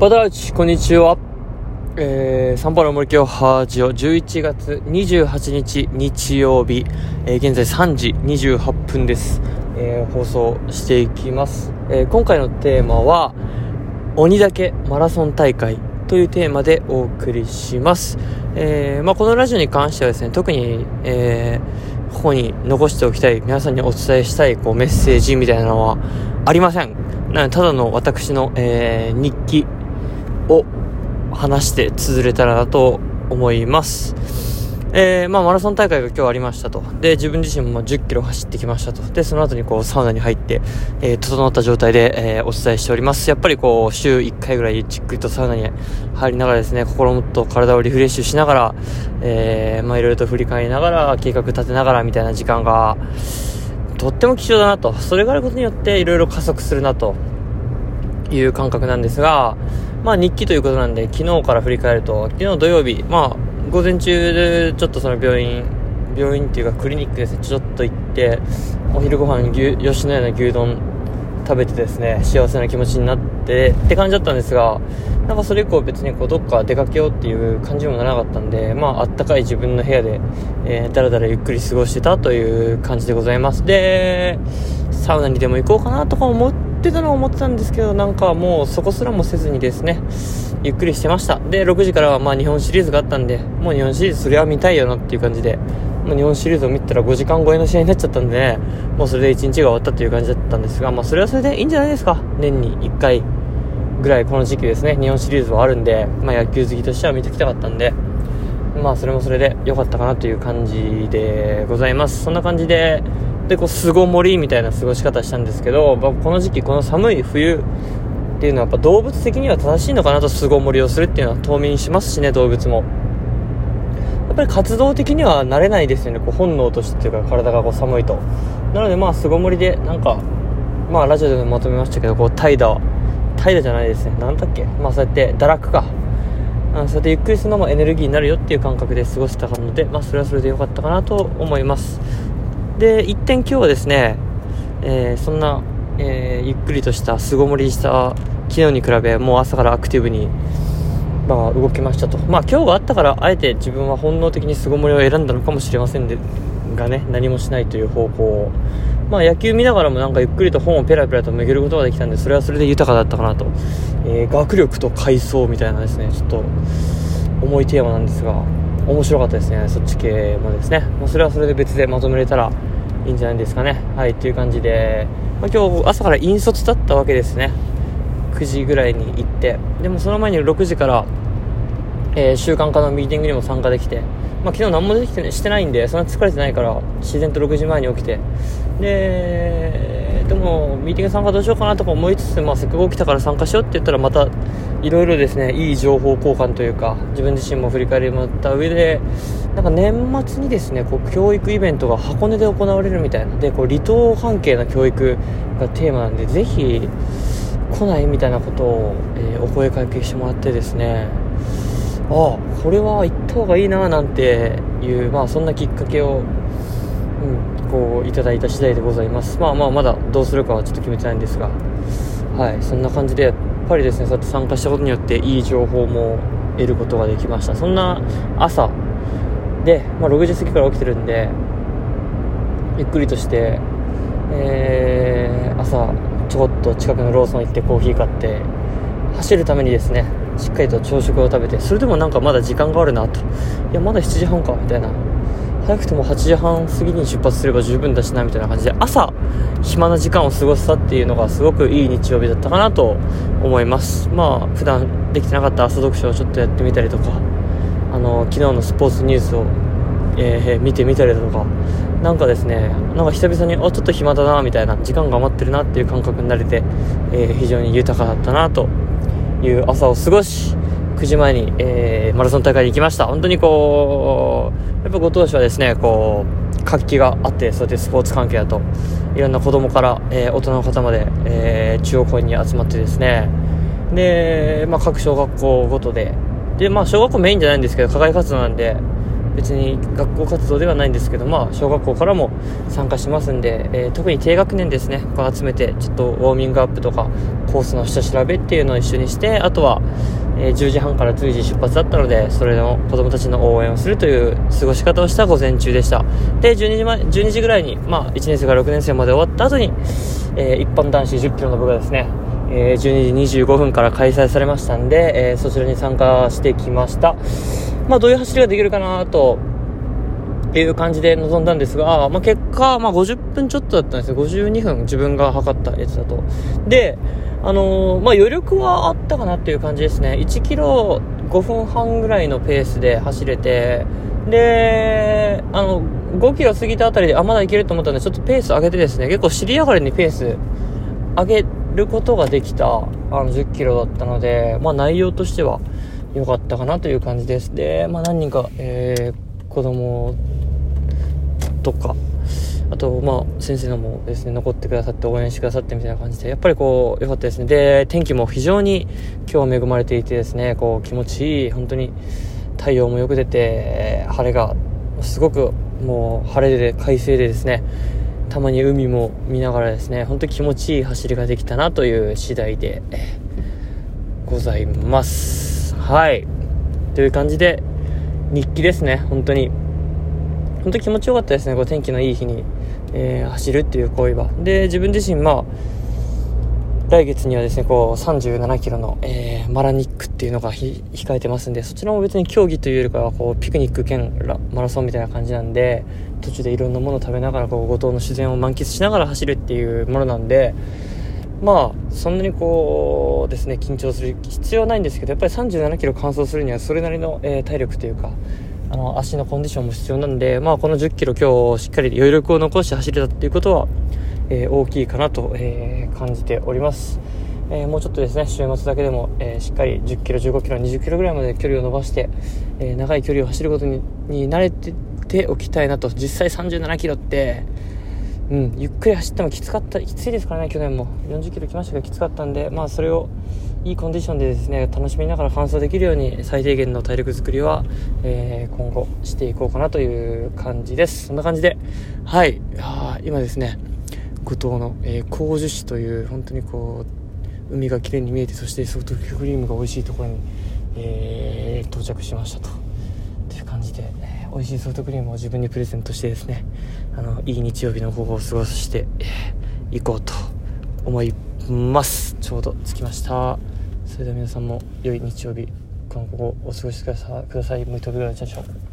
バダウチ、こんにちは。えー、サンパウロ森京ハージオ11月28日日曜日、えー、現在3時28分です。えー、放送していきます。えー、今回のテーマは、鬼岳マラソン大会というテーマでお送りします。えー、まあ、このラジオに関してはですね、特に、えー、ここに残しておきたい、皆さんにお伝えしたいこうメッセージみたいなのはありません。ただの私の、え、日記話して綴れたらなと思います。えー、まあ、マラソン大会が今日ありましたと。で、自分自身も10キロ走ってきましたと。で、その後にこう、サウナに入って、えー、整った状態で、えー、お伝えしております。やっぱりこう、週1回ぐらいじっくりとサウナに入りながらですね、心もっと体をリフレッシュしながら、えー、まあ、いろいろと振り返りながら、計画立てながらみたいな時間が、とっても貴重だなと。それがあることによって、いろいろ加速するなという感覚なんですが、まあ日記ということなんで、昨日から振り返ると、昨日土曜日、まあ、午前中でちょっとその病院、病院っていうかクリニックですね、ちょっと行って、お昼ご飯牛、吉野家の牛丼食べてですね、幸せな気持ちになってって感じだったんですが、なんかそれ以降別にこうどっか出かけようっていう感じもならなかったんで、まああったかい自分の部屋で、えー、だらだらゆっくり過ごしてたという感じでございます。で、サウナにでも行こうかなとか思っ、ってたのは思ってたんですけど、なんかもうそこすらもせずにですね、ゆっくりしてました。で、6時からはまあ日本シリーズがあったんで、もう日本シリーズそれは見たいよなっていう感じで、もう日本シリーズを見たら5時間超えの試合になっちゃったんでね、もうそれで1日が終わったという感じだったんですが、まあそれはそれでいいんじゃないですか。年に1回ぐらいこの時期ですね、日本シリーズはあるんで、まあ野球好きとしては見てきたかったんで、まあそれもそれで良かったかなという感じでございます。そんな感じで、でこう巣ごもりみたいな過ごし方したんですけど、まあ、この時期この寒い冬っていうのはやっぱ動物的には正しいのかなと巣ごもりをするっていうのは冬眠しますしね動物も。やっぱり活動的には慣れないですよね。こう本能としてっていうか体がこう寒いと。なのでまあ巣ごもりでなんかまあラジオでもまとめましたけどこう怠惰。怠惰じゃないですね。何だっけ。まあそうやって堕落か。あそうやってゆっくりするのもエネルギーになるよっていう感覚で過ごせたので、まあ、それはそれで良かったかなと思います。で、一点今日はですね、えー、そんな、えー、ゆっくりとした巣ごもりした昨日に比べ、もう朝からアクティブに、まあ、動きましたと。まあ、今日があったから、あえて自分は本能的に巣ごもりを選んだのかもしれませんで、がね、何もしないという方向を。まあ、野球見ながらもなんかゆっくりと本をペラペラとめげることができたんで、それはそれで豊かだったかなと。えー、学力と階層みたいなですね、ちょっと、重いテーマなんですが、面白かったですね、そっち系もですね。まあ、それはそれで別でまとめれたらいいんじゃないですかね。はい、という感じで、まあ、今日朝から引率だったわけですね。9時ぐらいに行って。でもその前に6時から、えー、習慣化のミーティングにも参加できて、まあ、昨日何もできて、ね、してないんで、そんな疲れてないから、自然と6時前に起きて。で、でも、ミーティング参加どうしようかなとか思いつつ、まあ、せっかく起きたから参加しようって言ったら、また、いろいろですね、いい情報交換というか、自分自身も振り返りもらった上で、なんか年末にですね、こう教育イベントが箱根で行われるみたいなで、こう離島関係の教育がテーマなんで、ぜひ来ないみたいなことを、えー、お声かけしてもらってですね、ああ、これは行った方がいいななんていう、まあそんなきっかけを、うん、こういただいた次第でございます。まあまあまだどうするかはちょっと決めてないんですが、はい、そんな感じで、やっぱりですね、そうやって参加したことによっていい情報も得ることができました。そんな朝、で、まあ、6時過ぎから起きてるんでゆっくりとして、えー、朝ちょこっと近くのローソン行ってコーヒー買って走るためにですねしっかりと朝食を食べてそれでもなんかまだ時間があるなといやまだ7時半かみたいな早くても8時半過ぎに出発すれば十分だしなみたいな感じで朝暇な時間を過ごせたっていうのがすごくいい日曜日だったかなと思います。まあ普段できてなかった朝読書をちょっとやってみたりとかあの昨日のスポーツニュースを、えー、見てみたりだとかなんかですねなんか久々にあちょっと暇だなみたいな時間が余ってるなっていう感覚になれて、えー、非常に豊かだったなという朝を過ごし9時前に、えー、マラソン大会に行きました。本当にこうやっぱご当主はですねこう活気があってそうやってスポーツ関係だといろんな子供から、えー、大人の方まで、えー、中央公園に集まってですね。で、まあ、各小学校ごとで。で、まあ、小学校メインじゃないんですけど、課外活動なんで、別に学校活動ではないんですけど、まあ、小学校からも参加しますんで、えー、特に低学年ですね、こう集めて、ちょっとウォーミングアップとか、コースの下調べっていうのを一緒にして、あとは、えー、10時半から随時出発だったので、それの子供たちの応援をするという過ごし方をした午前中でした。で、12時前、12時ぐらいに、まあ、1年生から6年生まで終わった後に、えー、一般男子10キロの部がですね、えー、12時25分から開催されましたんで、え、そちらに参加してきました。まあ、どういう走りができるかなと、っていう感じで臨んだんですが、まあ、結果、まあ、50分ちょっとだったんですよ。52分自分が測ったやつだと。で、あのー、まあ、余力はあったかなっていう感じですね。1キロ5分半ぐらいのペースで走れて、で、あの、5キロ過ぎたあたりで、あ、まだいけると思ったんで、ちょっとペース上げてですね、結構尻上がりにペース上げることができた、あの、10キロだったので、まあ、内容としては良かったかなという感じです。で、まあ、何人か、えー、子供とか、あと、まあ、先生のもですね、残ってくださって応援してくださってみたいな感じで、やっぱりこう、良かったですね。で、天気も非常に今日は恵まれていてですね、こう、気持ちいい、本当に太陽もよく出て、晴れが、すごくもう晴れで快晴でですね、たまに海も見ながらですね、本当に気持ちいい走りができたなという次第でございます。はい。という感じで、日記ですね、本当に。本当に気持ちよかったですね、こう天気のいい日に、えー、走るっていう行為は。で、自分自身、まあ、来月にはですね、こう、37キロの、えー、マラニックっていうのが控えてますんで、そちらも別に競技というよりかは、こう、ピクニック兼マラソンみたいな感じなんで、途中でいろんなものを食べながら、こう、五島の自然を満喫しながら走るっていうものなんで、まあ、そんなにこうですね、緊張する必要はないんですけど、やっぱり37キロ完走するにはそれなりの、えー、体力というか、あの足のコンディションも必要なんで、まあ、この10キロ今日しっかり余力を残して走れたっていうことは、えー、大きいかなと、えー、感じております、えー、もうちょっとですね週末だけでも、えしっかり10キロ15キロ20キロぐらいまで距離を伸ばして、え長い距離を走ることにに慣れてておきたいなと。実際37キロってうん、ゆっくり走ってもきつかった、きついですからね、去年も。40キロ来ましたがきつかったんで、まあそれをいいコンディションでですね、楽しみながら完走できるように最低限の体力作りは、えー、今後していこうかなという感じです。そんな感じで、はい、あ今ですね、五島の、えー、高樹市という、本当にこう、海が綺麗に見えて、そしてソフトクリームが美味しいところに、えー、到着しましたと。という感じで、美味しいソフトクリームを自分にプレゼントしてですねあのいい日曜日の午後を過ごしていこうと思いますちょうど着きましたそれでは皆さんも良い日曜日この午後お過ごしくださいください。Muito obrigado. Tchau, tchau.